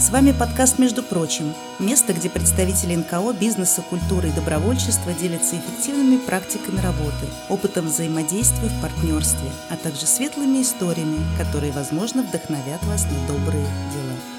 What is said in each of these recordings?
С вами подкаст «Между прочим» – место, где представители НКО, бизнеса, культуры и добровольчества делятся эффективными практиками работы, опытом взаимодействия в партнерстве, а также светлыми историями, которые, возможно, вдохновят вас на добрые дела.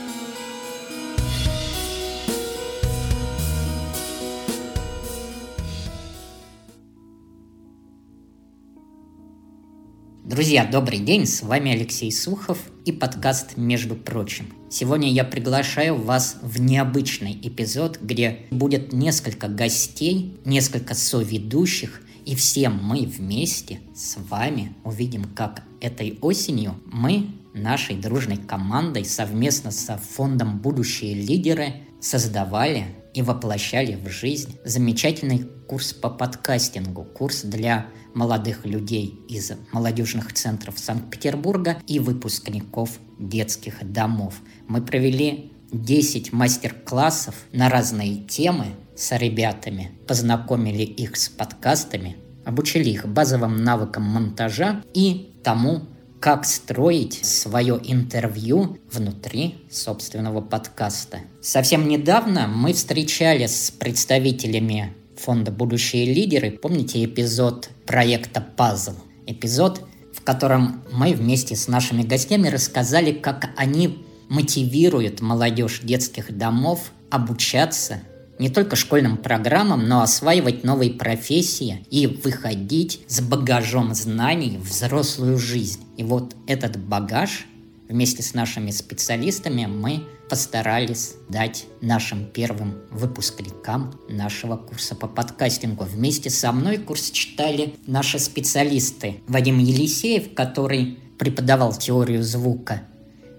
Друзья, добрый день, с вами Алексей Сухов и подкаст «Между прочим». Сегодня я приглашаю вас в необычный эпизод, где будет несколько гостей, несколько соведущих, и все мы вместе с вами увидим, как этой осенью мы нашей дружной командой совместно со фондом «Будущие лидеры» создавали и воплощали в жизнь замечательный курс по подкастингу, курс для молодых людей из молодежных центров Санкт-Петербурга и выпускников детских домов. Мы провели 10 мастер-классов на разные темы с ребятами, познакомили их с подкастами, обучили их базовым навыкам монтажа и тому, как строить свое интервью внутри собственного подкаста. Совсем недавно мы встречались с представителями фонда «Будущие лидеры». Помните эпизод проекта «Пазл»? Эпизод, в котором мы вместе с нашими гостями рассказали, как они мотивируют молодежь детских домов обучаться не только школьным программам, но осваивать новые профессии и выходить с багажом знаний в взрослую жизнь. И вот этот багаж вместе с нашими специалистами мы постарались дать нашим первым выпускникам нашего курса по подкастингу. Вместе со мной курс читали наши специалисты. Вадим Елисеев, который преподавал теорию звука,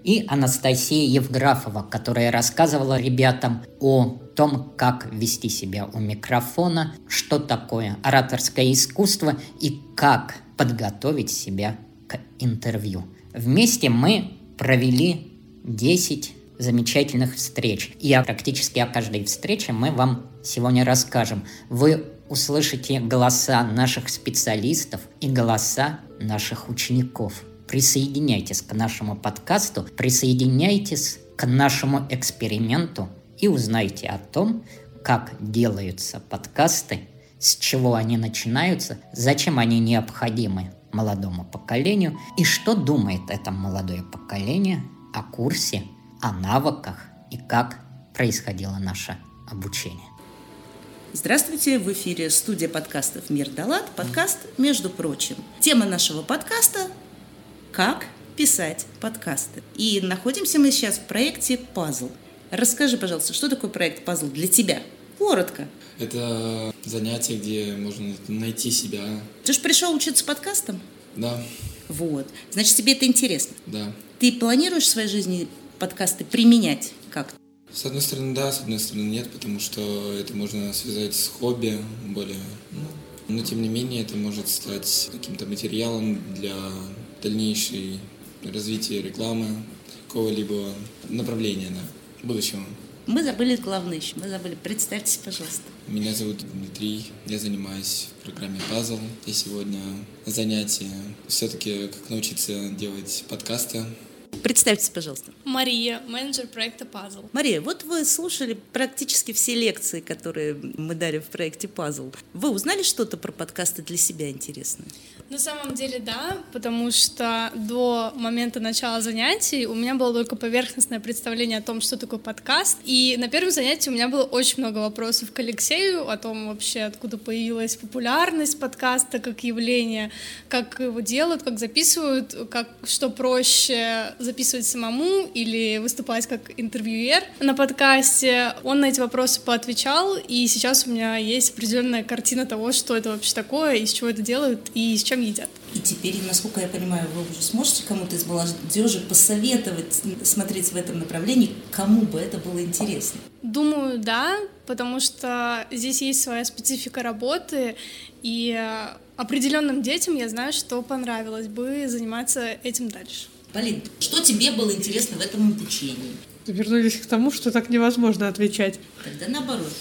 и Анастасия Евграфова, которая рассказывала ребятам о том, как вести себя у микрофона, что такое ораторское искусство и как подготовить себя к интервью. Вместе мы провели 10 замечательных встреч. И практически о каждой встрече мы вам сегодня расскажем. Вы услышите голоса наших специалистов и голоса наших учеников. Присоединяйтесь к нашему подкасту, присоединяйтесь к нашему эксперименту и узнайте о том, как делаются подкасты, с чего они начинаются, зачем они необходимы молодому поколению и что думает это молодое поколение о курсе о навыках и как происходило наше обучение. Здравствуйте, в эфире студия подкастов «Мир Далат», подкаст «Между прочим». Тема нашего подкаста – «Как писать подкасты». И находимся мы сейчас в проекте «Пазл». Расскажи, пожалуйста, что такое проект «Пазл» для тебя? Коротко. Это занятие, где можно найти себя. Ты же пришел учиться подкастам? Да. Вот. Значит, тебе это интересно? Да. Ты планируешь в своей жизни подкасты применять как? С одной стороны, да, с одной стороны, нет, потому что это можно связать с хобби более. Ну, но тем не менее, это может стать каким-то материалом для дальнейшей развития рекламы какого-либо направления, да, будущего. Мы забыли главное еще. Мы забыли. Представьтесь, пожалуйста. Меня зовут Дмитрий. Я занимаюсь в программе Puzzle. И сегодня занятие все-таки как научиться делать подкасты Представьтесь, пожалуйста. Мария, менеджер проекта Puzzle. Мария, вот вы слушали практически все лекции, которые мы дали в проекте Puzzle. Вы узнали что-то про подкасты для себя интересное? На самом деле, да, потому что до момента начала занятий у меня было только поверхностное представление о том, что такое подкаст. И на первом занятии у меня было очень много вопросов к Алексею о том вообще, откуда появилась популярность подкаста как явление, как его делают, как записывают, как что проще записывать самому или выступать как интервьюер на подкасте. Он на эти вопросы поотвечал, и сейчас у меня есть определенная картина того, что это вообще такое, из чего это делают и с чем едят. И теперь, насколько я понимаю, вы уже сможете кому-то из молодежи посоветовать смотреть в этом направлении, кому бы это было интересно? Думаю, да, потому что здесь есть своя специфика работы, и э, определенным детям я знаю, что понравилось бы заниматься этим дальше. Полин, что тебе было интересно в этом обучении? Вернулись к тому, что так невозможно отвечать. Тогда наоборот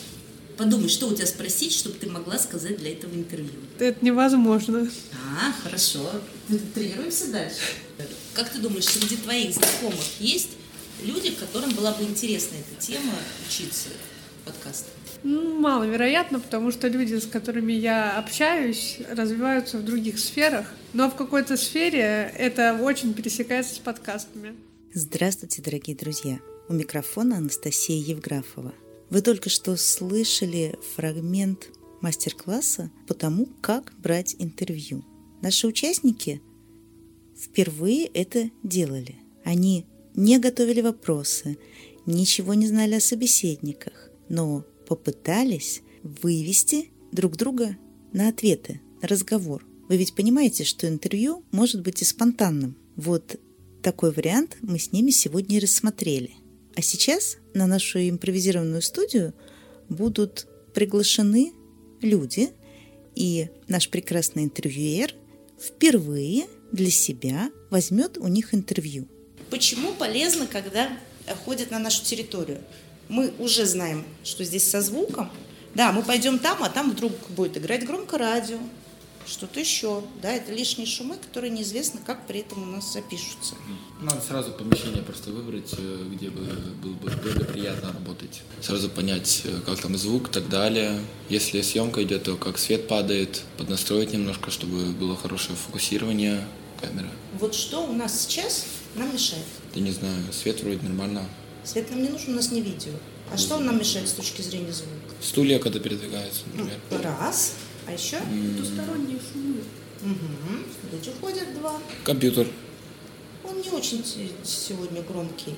подумай, что у тебя спросить, чтобы ты могла сказать для этого интервью. Это невозможно. А, хорошо. Тренируемся дальше. Как ты думаешь, среди твоих знакомых есть люди, которым была бы интересна эта тема, учиться подкастам? Ну, маловероятно, потому что люди, с которыми я общаюсь, развиваются в других сферах, но в какой-то сфере это очень пересекается с подкастами. Здравствуйте, дорогие друзья! У микрофона Анастасия Евграфова. Вы только что слышали фрагмент мастер-класса по тому, как брать интервью. Наши участники впервые это делали. Они не готовили вопросы, ничего не знали о собеседниках, но попытались вывести друг друга на ответы, на разговор. Вы ведь понимаете, что интервью может быть и спонтанным. Вот такой вариант мы с ними сегодня рассмотрели. А сейчас на нашу импровизированную студию будут приглашены люди, и наш прекрасный интервьюер впервые для себя возьмет у них интервью. Почему полезно, когда ходят на нашу территорию? Мы уже знаем, что здесь со звуком. Да, мы пойдем там, а там вдруг будет играть громко радио, что-то еще. Да, это лишние шумы, которые неизвестно, как при этом у нас запишутся. Надо сразу помещение просто выбрать, э, где бы было бы, было бы приятно работать. Сразу понять, э, как там звук и так далее. Если съемка идет, то как свет падает, поднастроить немножко, чтобы было хорошее фокусирование камеры. Вот что у нас сейчас нам мешает? Я не знаю, свет вроде нормально. Свет нам не нужен, у нас не видео. А что нам мешает с точки зрения звука? Стулья, когда передвигаются, например. Раз. А еще? Двусторонние шумы. Угу. Люди ходят два. Компьютер. Он не очень сегодня громкий.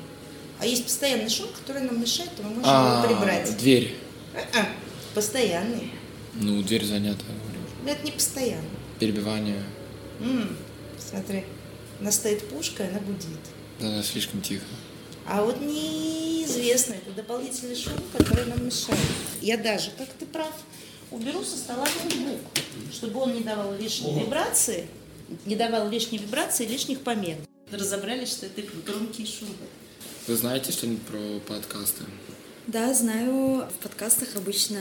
А есть постоянный шум, который нам мешает, и мы можем А, его прибрать. дверь. А-а, Постоянный. Ну, дверь занята, это не постоянно. Перебивание. Смотри, у нас стоит пушка, и она гудит. Да, слишком тихо. А вот неизвестно, это дополнительный шум, который нам мешает. Я даже, как ты прав, уберу со стола ноутбук, чтобы он не давал лишней вибрации, не давал лишней вибрации и лишних помех. Разобрались, что это громкие шумы. Вы знаете что-нибудь про подкасты? Да, знаю, в подкастах обычно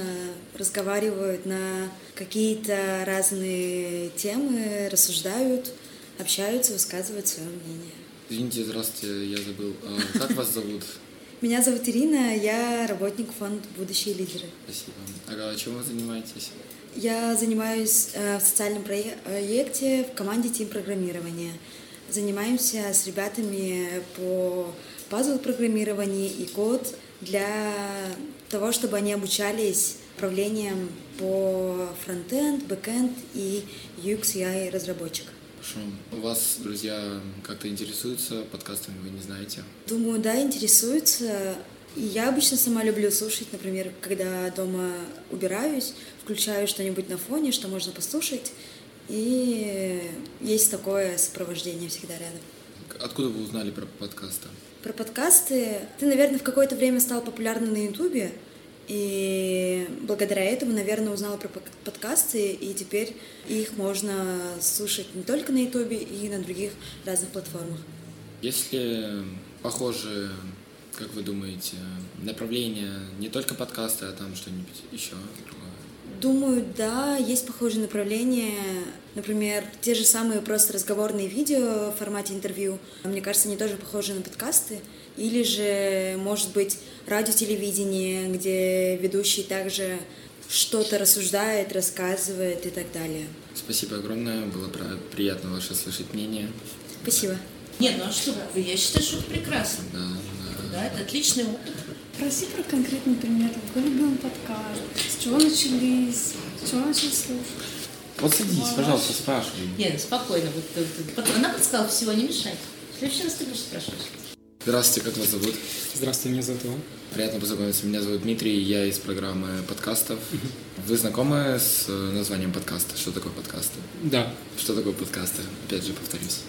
разговаривают на какие-то разные темы, рассуждают, общаются, высказывают свое мнение. Извините, здравствуйте, я забыл. А, как вас зовут? Меня зовут Ирина, я работник фонда «Будущие лидеры». Спасибо. А чем вы занимаетесь? Я занимаюсь э, в социальном проекте в команде Тим программирования. Занимаемся с ребятами по пазл программированию и код для того, чтобы они обучались управлением по фронтенд, бэкенд и UX UI разработчик. Хорошо. У вас друзья как-то интересуются подкастами, вы не знаете? Думаю, да, интересуются. Я обычно сама люблю слушать, например, когда дома убираюсь, включаю что-нибудь на фоне, что можно послушать, и есть такое сопровождение всегда рядом. Откуда вы узнали про подкасты? Про подкасты. Ты, наверное, в какое-то время стал популярным на Ютубе, и благодаря этому, наверное, узнала про подкасты, и теперь их можно слушать не только на Ютубе, и на других разных платформах. Есть ли похожие, как вы думаете, направления не только подкасты, а там что-нибудь еще другое? Думаю, да, есть похожие направления. Например, те же самые просто разговорные видео в формате интервью. Мне кажется, они тоже похожи на подкасты. Или же, может быть, радио-телевидение, где ведущий также что-то рассуждает, рассказывает и так далее. Спасибо огромное, было приятно ваше слышать мнение. Спасибо. Нет, ну а что, я считаю, что это прекрасно. Да, да. Да, это отличный опыт. Проси про конкретный пример. Какой любимый подкаст? С чего начались? С чего начали слушать? Вот садись, пожалуйста, спрашивай. Нет, спокойно. Вот, э, э, Она подсказала, всего не мешай. В следующий раз ты будешь спрашивать. Здравствуйте, как вас зовут? Здравствуйте, меня зовут Иван. Приятно познакомиться. Меня зовут Дмитрий, я из программы подкастов. Вы знакомы с э, названием подкаста? Что такое подкасты? Да, Что такое подкасты? Опять же, повторюсь.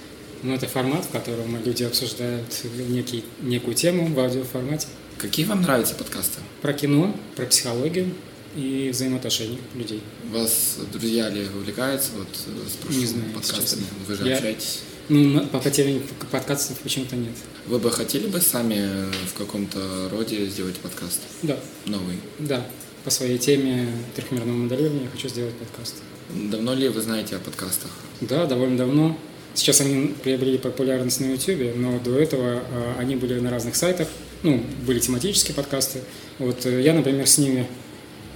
ну это формат, в котором люди обсуждают некий, некую тему в аудиоформате. Какие вам нравятся подкасты? Про кино, про психологию и взаимоотношения людей. Вас друзья ли увлекаются вот э, с прошлыми Не знаю, подкастами? честно. Вы же Я- общаетесь. Ну, по, по теме подкастов почему-то нет. Вы бы хотели бы сами в каком-то роде сделать подкаст? Да, Новый? да. По своей теме трехмерного моделирования я хочу сделать подкаст. Давно ли вы знаете о подкастах? Да, довольно давно. Сейчас они приобрели популярность на YouTube, но до этого э, они были на разных сайтах, ну, были тематические подкасты. Вот э, я, например, с ними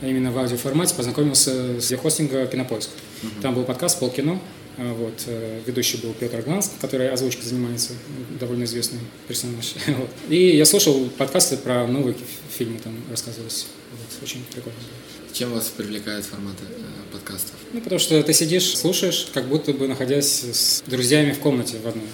именно в аудиоформате познакомился с хостинга «Кинопоиск». Uh-huh. Там был подкаст «Полкино», а, вот, э, ведущий был Петр Ганс, который озвучкой занимается, довольно известный персонаж. Вот. И я слушал подкасты про новые фильмы, там рассказывались. Вот, очень прикольно было. Чем вас привлекает форматы э, подкастов? Ну, потому что ты сидишь, слушаешь, как будто бы находясь с друзьями в комнате в одной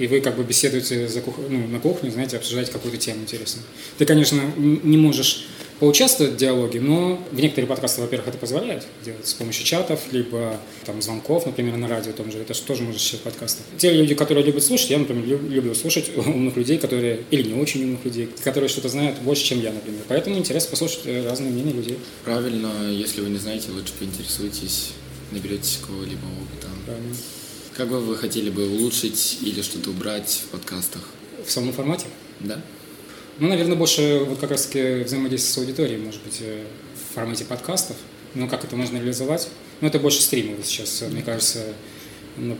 и вы как бы беседуете за кух... ну, на кухне, знаете, обсуждаете какую-то тему интересную. Ты, конечно, не можешь поучаствовать в диалоге, но в некоторые подкасты, во-первых, это позволяет делать с помощью чатов, либо там звонков, например, на радио том же, это же тоже можно считать подкастом. Те люди, которые любят слушать, я, например, люблю слушать умных людей, которые, или не очень умных людей, которые что-то знают больше, чем я, например. Поэтому интересно послушать э, разные мнения людей. Правильно, если вы не знаете, лучше поинтересуйтесь, наберетесь какого-либо опыта. Правильно. Как бы вы хотели бы улучшить или что-то убрать в подкастах? В самом формате? Да. Ну, наверное, больше вот как раз-таки взаимодействие с аудиторией, может быть, э, в формате подкастов. Ну, как это можно реализовать? Ну, это больше стримовый сейчас, мне кажется,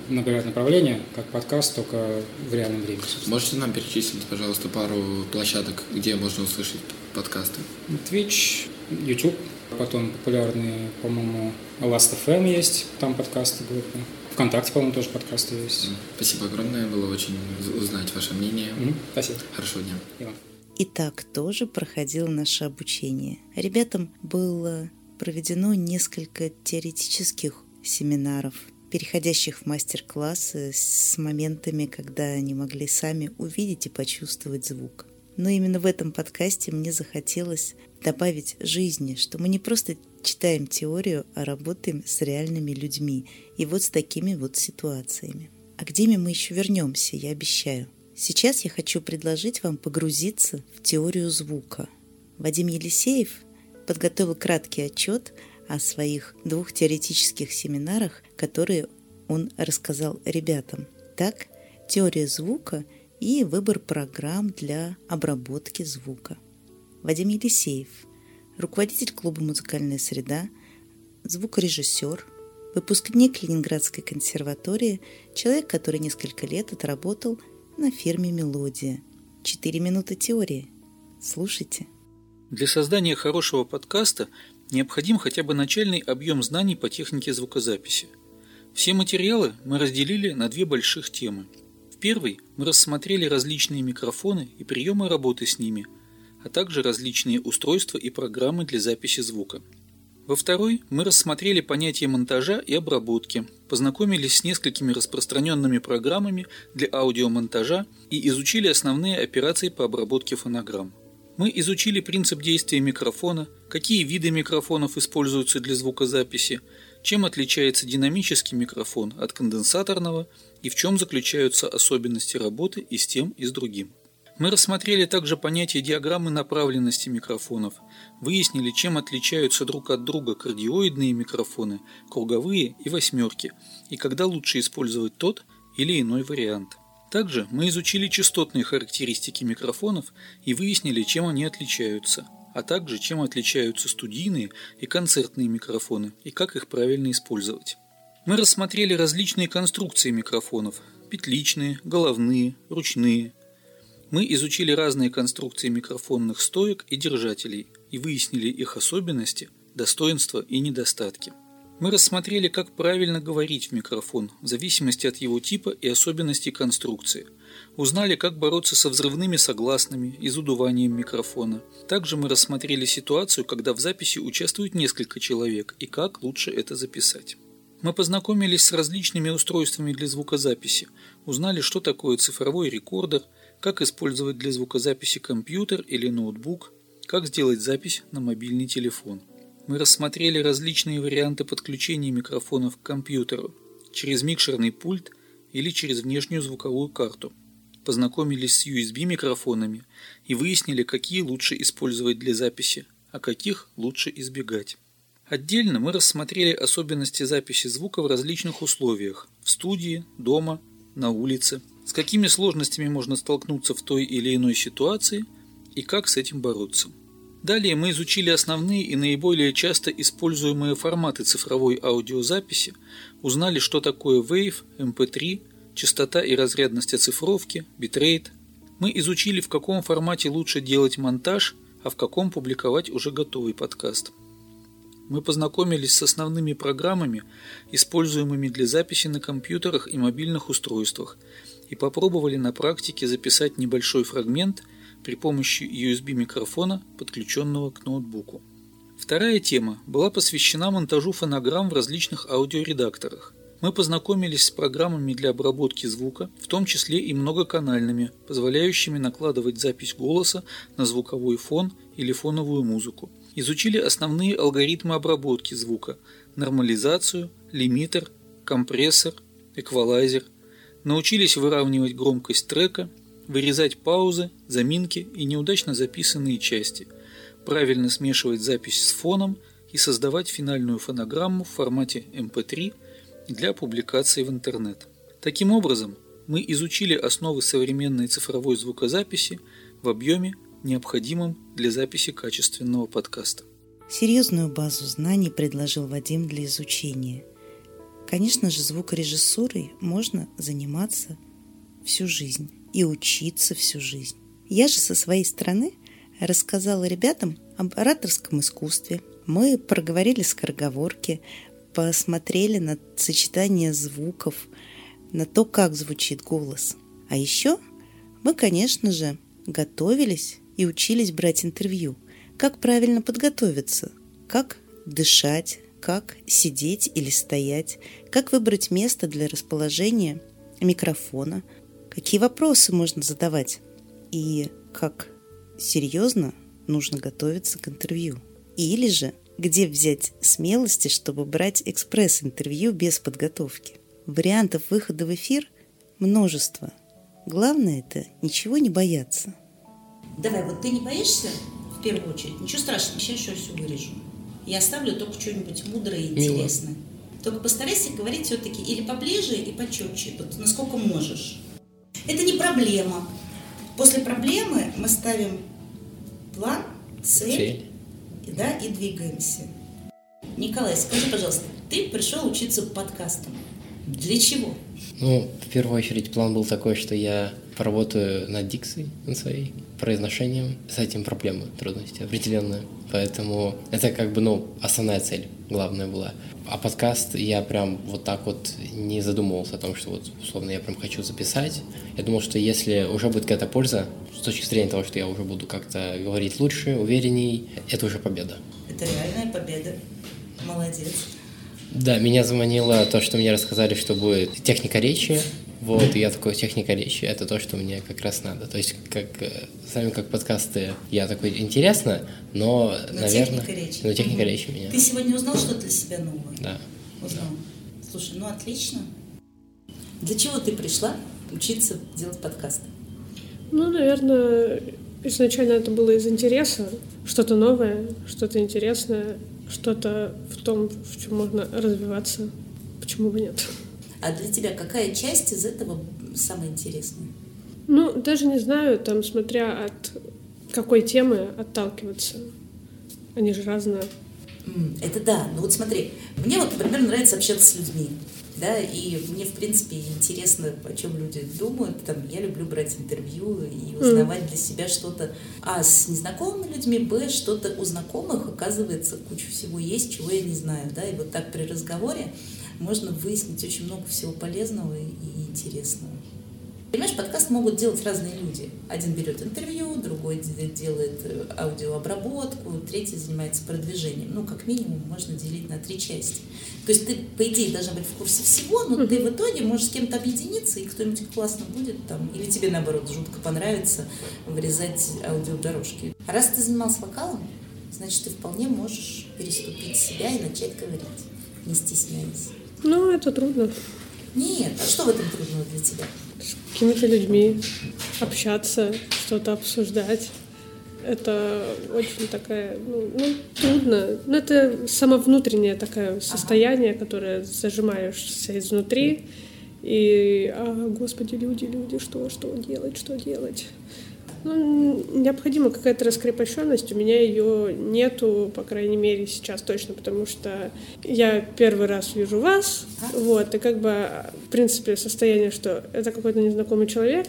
набирает направление, как подкаст, только в реальном времени. Собственно. Можете нам перечислить, пожалуйста, пару площадок, где можно услышать подкасты? Twitch, YouTube, потом популярные, по-моему, Last.fm есть, там подкасты группы. ВКонтакте, по-моему, тоже подкасты есть. Спасибо огромное, было очень узнать ваше мнение. Mm-hmm. Спасибо. Хорошего дня. И так тоже проходило наше обучение. Ребятам было проведено несколько теоретических семинаров, переходящих в мастер-классы с моментами, когда они могли сами увидеть и почувствовать звук. Но именно в этом подкасте мне захотелось добавить жизни, что мы не просто читаем теорию, а работаем с реальными людьми и вот с такими вот ситуациями. А к Диме мы еще вернемся, я обещаю. Сейчас я хочу предложить вам погрузиться в теорию звука. Вадим Елисеев подготовил краткий отчет о своих двух теоретических семинарах, которые он рассказал ребятам. Так, теория звука и выбор программ для обработки звука. Вадим Елисеев, руководитель клуба «Музыкальная среда», звукорежиссер, выпускник Ленинградской консерватории, человек, который несколько лет отработал на фирме «Мелодия». Четыре минуты теории. Слушайте. Для создания хорошего подкаста необходим хотя бы начальный объем знаний по технике звукозаписи. Все материалы мы разделили на две больших темы. Первой мы рассмотрели различные микрофоны и приемы работы с ними – а также различные устройства и программы для записи звука. Во второй мы рассмотрели понятие монтажа и обработки, познакомились с несколькими распространенными программами для аудиомонтажа и изучили основные операции по обработке фонограмм. Мы изучили принцип действия микрофона, какие виды микрофонов используются для звукозаписи, чем отличается динамический микрофон от конденсаторного и в чем заключаются особенности работы и с тем, и с другим. Мы рассмотрели также понятие диаграммы направленности микрофонов, выяснили, чем отличаются друг от друга кардиоидные микрофоны, круговые и восьмерки, и когда лучше использовать тот или иной вариант. Также мы изучили частотные характеристики микрофонов и выяснили, чем они отличаются, а также чем отличаются студийные и концертные микрофоны и как их правильно использовать. Мы рассмотрели различные конструкции микрофонов – петличные, головные, ручные – мы изучили разные конструкции микрофонных стоек и держателей и выяснили их особенности, достоинства и недостатки. Мы рассмотрели, как правильно говорить в микрофон, в зависимости от его типа и особенностей конструкции. Узнали, как бороться со взрывными согласными и задуванием микрофона. Также мы рассмотрели ситуацию, когда в записи участвует несколько человек и как лучше это записать. Мы познакомились с различными устройствами для звукозаписи, узнали, что такое цифровой рекордер – как использовать для звукозаписи компьютер или ноутбук, как сделать запись на мобильный телефон. Мы рассмотрели различные варианты подключения микрофонов к компьютеру через микшерный пульт или через внешнюю звуковую карту. Познакомились с USB-микрофонами и выяснили, какие лучше использовать для записи, а каких лучше избегать. Отдельно мы рассмотрели особенности записи звука в различных условиях – в студии, дома, на улице, с какими сложностями можно столкнуться в той или иной ситуации и как с этим бороться. Далее мы изучили основные и наиболее часто используемые форматы цифровой аудиозаписи, узнали, что такое Wave, MP3, частота и разрядность оцифровки, битрейт. Мы изучили, в каком формате лучше делать монтаж, а в каком публиковать уже готовый подкаст. Мы познакомились с основными программами, используемыми для записи на компьютерах и мобильных устройствах, и попробовали на практике записать небольшой фрагмент при помощи USB-микрофона, подключенного к ноутбуку. Вторая тема была посвящена монтажу фонограмм в различных аудиоредакторах. Мы познакомились с программами для обработки звука, в том числе и многоканальными, позволяющими накладывать запись голоса на звуковой фон или фоновую музыку. Изучили основные алгоритмы обработки звука – нормализацию, лимитер, компрессор, эквалайзер. Научились выравнивать громкость трека, вырезать паузы, заминки и неудачно записанные части – правильно смешивать запись с фоном и создавать финальную фонограмму в формате MP3 для публикации в интернет. Таким образом, мы изучили основы современной цифровой звукозаписи в объеме, необходимом для записи качественного подкаста. Серьезную базу знаний предложил Вадим для изучения. Конечно же, звукорежиссурой можно заниматься всю жизнь и учиться всю жизнь. Я же со своей стороны рассказала ребятам об ораторском искусстве. Мы проговорили скороговорки, посмотрели на сочетание звуков, на то, как звучит голос. А еще мы, конечно же, готовились и учились брать интервью. Как правильно подготовиться, как дышать, как сидеть или стоять, как выбрать место для расположения микрофона, какие вопросы можно задавать и как серьезно нужно готовиться к интервью. Или же, где взять смелости, чтобы брать экспресс-интервью без подготовки. Вариантов выхода в эфир множество. Главное это ничего не бояться. Давай, вот ты не боишься в первую очередь? Ничего страшного, сейчас еще все вырежу. Я оставлю только что-нибудь мудрое и интересное. Мило. Только постарайся говорить все-таки или поближе, и почетче, вот насколько можешь. Это не проблема. После проблемы мы ставим план, цель, цель. Да, и двигаемся. Николай, скажи, пожалуйста, ты пришел учиться подкастам. Для чего? Ну, в первую очередь план был такой, что я поработаю над дикцией, над своей произношением. С этим проблемы, трудности определенные. Поэтому это как бы, ну, основная цель, главная была. А подкаст я прям вот так вот не задумывался о том, что вот условно я прям хочу записать. Я думал, что если уже будет какая-то польза, с точки зрения того, что я уже буду как-то говорить лучше, уверенней, это уже победа. Это реальная победа. Молодец. Да, меня заманило то, что мне рассказали, что будет техника речи, вот, и я такой, техника речи, это то, что мне как раз надо. То есть, как э, сами как подкасты, я такой, интересно, но, но наверное... техника речи. Но техника угу. речи меня. Ты сегодня узнал что-то для себя новое? Да. Узнал. Да. Слушай, ну отлично. Для чего ты пришла учиться делать подкасты? Ну, наверное, изначально это было из интереса. Что-то новое, что-то интересное, что-то в том, в чем можно развиваться. Почему бы нет? А для тебя какая часть из этого самая интересная? Ну, даже не знаю, там, смотря от какой темы отталкиваться. Они же разные. Это да. Ну вот смотри, мне вот, например, нравится общаться с людьми. Да, и мне, в принципе, интересно, о чем люди думают. Там, я люблю брать интервью и узнавать mm. для себя что-то. А с незнакомыми людьми, б, что-то у знакомых, оказывается, куча всего есть, чего я не знаю. Да, и вот так при разговоре можно выяснить очень много всего полезного и интересного. Понимаешь, подкаст могут делать разные люди. Один берет интервью, другой делает э, аудиообработку, третий занимается продвижением. Ну, как минимум, можно делить на три части. То есть ты, по идее, должна быть в курсе всего, но ты в итоге можешь с кем-то объединиться, и кто-нибудь классно будет там, или тебе, наоборот, жутко понравится вырезать аудиодорожки. А раз ты занимался вокалом, значит, ты вполне можешь переступить себя и начать говорить, не стесняясь. Ну, это трудно. Нет, а что в этом трудного для тебя? С какими-то людьми общаться, что-то обсуждать. Это очень такая, ну, ну трудно. Ну, это самовнутреннее такое состояние, которое зажимаешься изнутри. И, а, господи, люди, люди, что, что делать, что делать? Ну, необходима какая-то раскрепощенность. У меня ее нету, по крайней мере, сейчас точно, потому что я первый раз вижу вас, вот, и как бы, в принципе, состояние, что это какой-то незнакомый человек,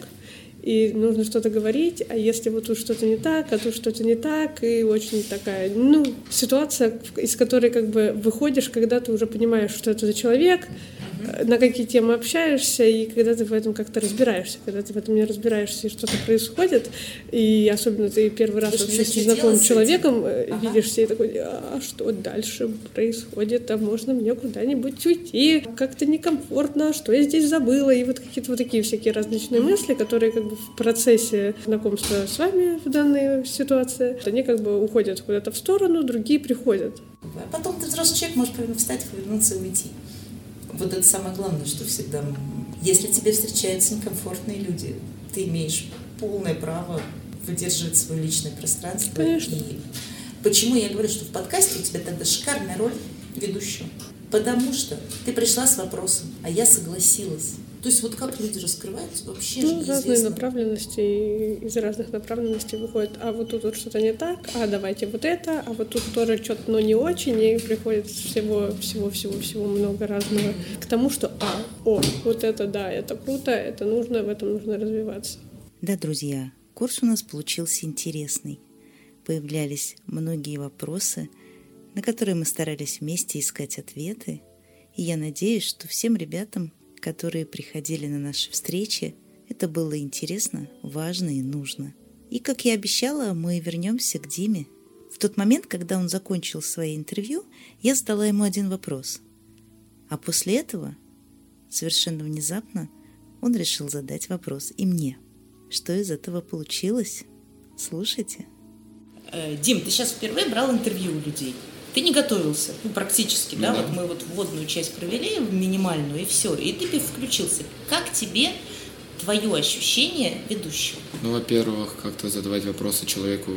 и нужно что-то говорить, а если вот тут что-то не так, а тут что-то не так, и очень такая, ну, ситуация, из которой как бы выходишь, когда ты уже понимаешь, что это за человек, на какие темы общаешься, и когда ты в этом как-то разбираешься, когда ты в этом не разбираешься, и что-то происходит, и особенно ты первый раз вообще с незнакомым человеком э, ага. видишься, и такой, а что дальше происходит, а можно мне куда-нибудь уйти, как-то некомфортно, что я здесь забыла, и вот какие-то вот такие всякие различные мысли, которые как бы в процессе знакомства с вами в данной ситуации, они как бы уходят куда-то в сторону, другие приходят. А потом ты взрослый человек, можешь встать, повернуться и уйти. Вот это самое главное, что всегда... Если тебе встречаются некомфортные люди, ты имеешь полное право выдерживать свое личное пространство. Конечно. И почему я говорю, что в подкасте у тебя тогда шикарная роль ведущего? Потому что ты пришла с вопросом, а я согласилась. То есть вот как люди раскрываются, вообще ну, разные направленности, из разных направленностей выходит, а вот тут вот что-то не так, а давайте вот это, а вот тут тоже что-то, но не очень, и приходит всего, всего, всего, всего много разного к тому, что, а, о, вот это да, это круто, это нужно, в этом нужно развиваться. Да, друзья, курс у нас получился интересный. Появлялись многие вопросы, на которые мы старались вместе искать ответы, и я надеюсь, что всем ребятам которые приходили на наши встречи. Это было интересно, важно и нужно. И, как я обещала, мы вернемся к Диме. В тот момент, когда он закончил свое интервью, я задала ему один вопрос. А после этого, совершенно внезапно, он решил задать вопрос и мне. Что из этого получилось? Слушайте. Э, Дим, ты сейчас впервые брал интервью у людей. Ты не готовился, ну, практически, да, да, вот мы вот вводную часть провели, минимальную, и все, и ты включился. Как тебе твое ощущение ведущего? Ну, во-первых, как-то задавать вопросы человеку,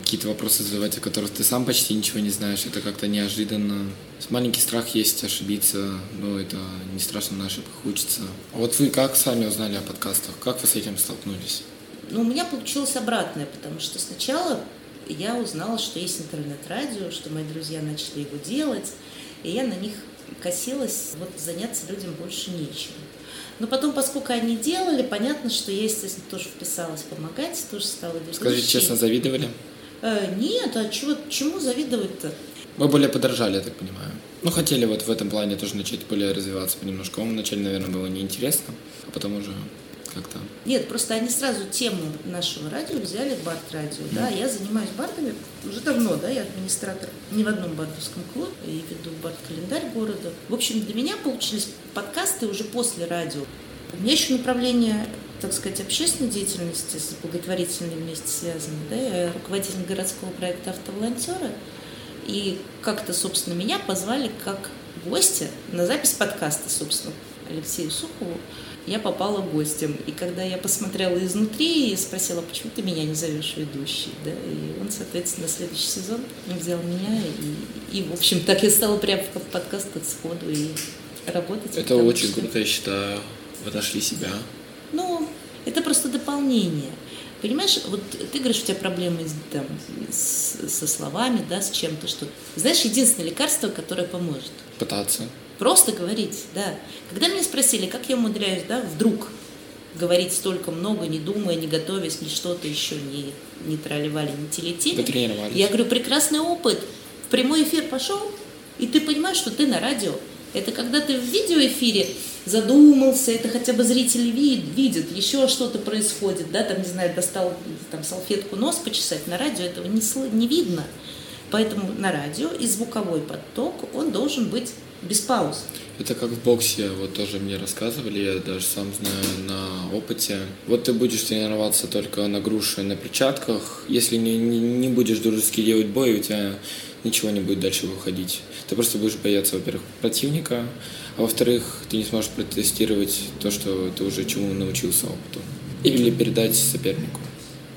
какие-то вопросы задавать, о которых ты сам почти ничего не знаешь, это как-то неожиданно. Маленький страх есть ошибиться, но это не страшно, на ошибках учиться. А вот вы как сами узнали о подкастах? Как вы с этим столкнулись? Ну, у меня получилось обратное, потому что сначала я узнала, что есть интернет-радио, что мои друзья начали его делать, и я на них косилась, вот заняться людям больше нечем. Но потом, поскольку они делали, понятно, что я, естественно, тоже вписалась помогать, тоже стала ведущей. Скажите честно, завидовали? Э, нет, а чего, чему завидовать-то? Вы более подорожали, я так понимаю. Ну, хотели вот в этом плане тоже начать более развиваться понемножку. Вам вначале, наверное, было неинтересно, а потом уже как-то? Нет, просто они сразу тему нашего радио взяли, бард-радио, mm. да, я занимаюсь бардами уже давно, да, я администратор не в одном бардовском клубе и веду бард-календарь города. В общем, для меня получились подкасты уже после радио. У меня еще направление так сказать, общественной деятельности с благотворительной вместе связаны. Да? Я руководитель городского проекта «Автоволонтеры». И как-то, собственно, меня позвали как гостя на запись подкаста, собственно, Алексею Сухову я попала гостем. И когда я посмотрела изнутри и спросила, почему ты меня не зовешь ведущей, да, и он, соответственно, следующий сезон взял меня, и, и в общем, так я стала прям в подкаст от сходу и работать. Это очень что... круто, я считаю. Вы нашли себя. Ну, это просто дополнение. Понимаешь, вот ты говоришь, у тебя проблемы там, с, со словами, да, с чем-то, что... Знаешь, единственное лекарство, которое поможет. Пытаться. Просто говорить, да. Когда меня спросили, как я умудряюсь, да, вдруг говорить столько много, не думая, не готовясь, ни что-то еще не, не тролливали, не телетели. Я говорю, прекрасный опыт. В прямой эфир пошел, и ты понимаешь, что ты на радио. Это когда ты в видеоэфире задумался, это хотя бы зрители вид, видят, еще что-то происходит, да, там, не знаю, достал там салфетку нос почесать, на радио этого не, не видно. Поэтому на радио и звуковой поток, он должен быть без пауз. Это как в боксе, вот тоже мне рассказывали, я даже сам знаю на опыте. Вот ты будешь тренироваться только на груше, на перчатках. Если не, не, не будешь дружески делать бой, у тебя ничего не будет дальше выходить. Ты просто будешь бояться, во-первых, противника, а во-вторых, ты не сможешь протестировать то, что ты уже чему научился опыту. Или передать сопернику.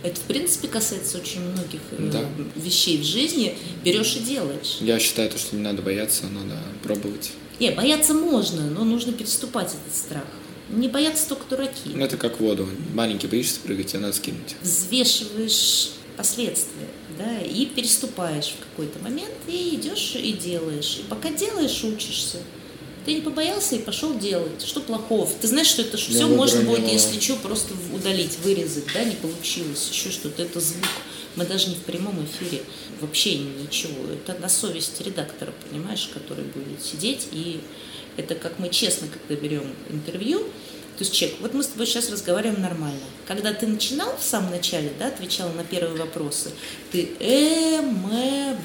Это, в принципе, касается очень многих э, да. вещей в жизни. Берешь и делаешь. Я считаю, что не надо бояться, надо пробовать. Не, бояться можно, но нужно переступать этот страх. Не боятся только дураки. Ну, это как воду. Маленький боишься прыгать, тебе надо скинуть. Взвешиваешь последствия, да, и переступаешь в какой-то момент, и идешь и делаешь. И пока делаешь, учишься. Ты не побоялся и пошел делать. Что плохого? Ты знаешь, что это все можно будет, не если что, просто удалить, вырезать, да, не получилось, еще что-то. Это звук. Мы даже не в прямом эфире, вообще ничего. Это на совести редактора, понимаешь, который будет сидеть. И это как мы честно, когда берем интервью, то есть человек, вот мы с тобой сейчас разговариваем нормально. Когда ты начинал в самом начале, да, отвечал на первые вопросы, ты э, м,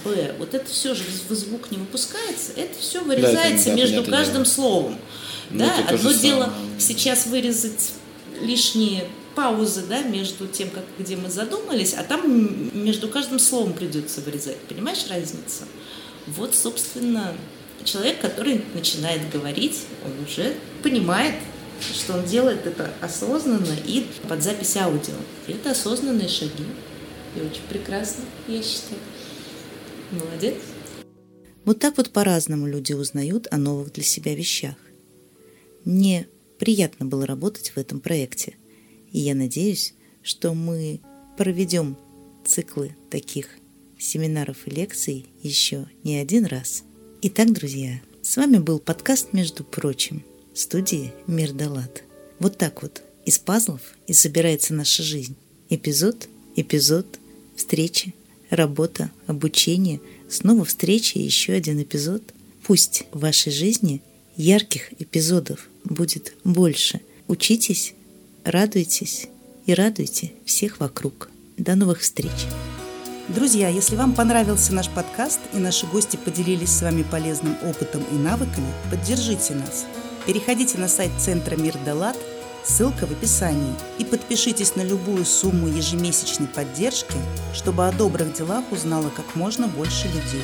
б, вот это все же в звук не выпускается, это все вырезается да, между понятное каждым дело. словом. Ну, да, это одно дело самое. сейчас вырезать лишние паузы, да, между тем, как, где мы задумались, а там между каждым словом придется вырезать. Понимаешь разницу? Вот, собственно, человек, который начинает говорить, он уже понимает, что он делает это осознанно и под запись аудио. И это осознанные шаги. И очень прекрасно, я считаю. Молодец. Вот так вот по-разному люди узнают о новых для себя вещах. Мне приятно было работать в этом проекте, и я надеюсь, что мы проведем циклы таких семинаров и лекций еще не один раз. Итак, друзья, с вами был подкаст «Между прочим» студии «Мир Далат». Вот так вот из пазлов и собирается наша жизнь. Эпизод, эпизод, встреча, работа, обучение, снова встреча и еще один эпизод. Пусть в вашей жизни ярких эпизодов будет больше. Учитесь, радуйтесь и радуйте всех вокруг. До новых встреч! Друзья, если вам понравился наш подкаст и наши гости поделились с вами полезным опытом и навыками, поддержите нас. Переходите на сайт Центра Мир Далат, ссылка в описании, и подпишитесь на любую сумму ежемесячной поддержки, чтобы о добрых делах узнало как можно больше людей.